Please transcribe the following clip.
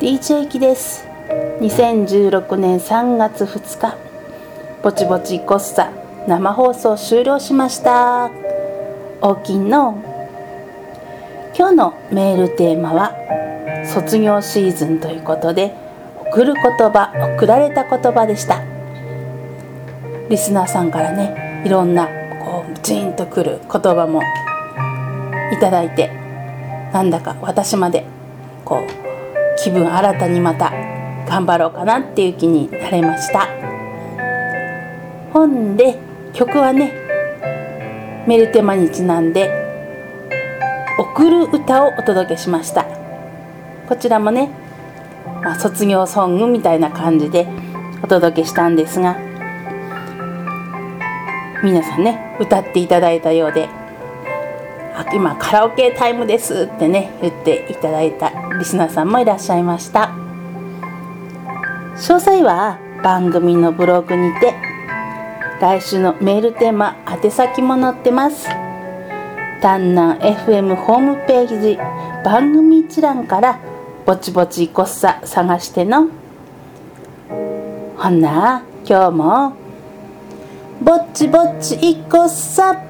DJ キです。2016年3月2日。ぼちぼちコッサ生放送終了しました。大きの。今日のメールテーマは卒業シーズンということで送る言葉送られた言葉でした。リスナーさんからねいろんなこうジーンとくる言葉もいただいてなんだか私までこう気分新たにまた頑張ろうかなっていう気になれました。ほんで曲はねメルテマにちなんで送る歌をお届けしました。こちらもね、まあ、卒業ソングみたいな感じでお届けしたんですが皆さんね歌っていただいたようで今カラオケタイムですってね言っていただいたリスナーさんもいらっしゃいました。詳細は番組のブログにて来週のメールテーマ宛先も載ってます。丹南 FM ホームページ番組一覧からぼちぼちこっさ探しての。ほんな今日もぼっちぼっちいこっさ。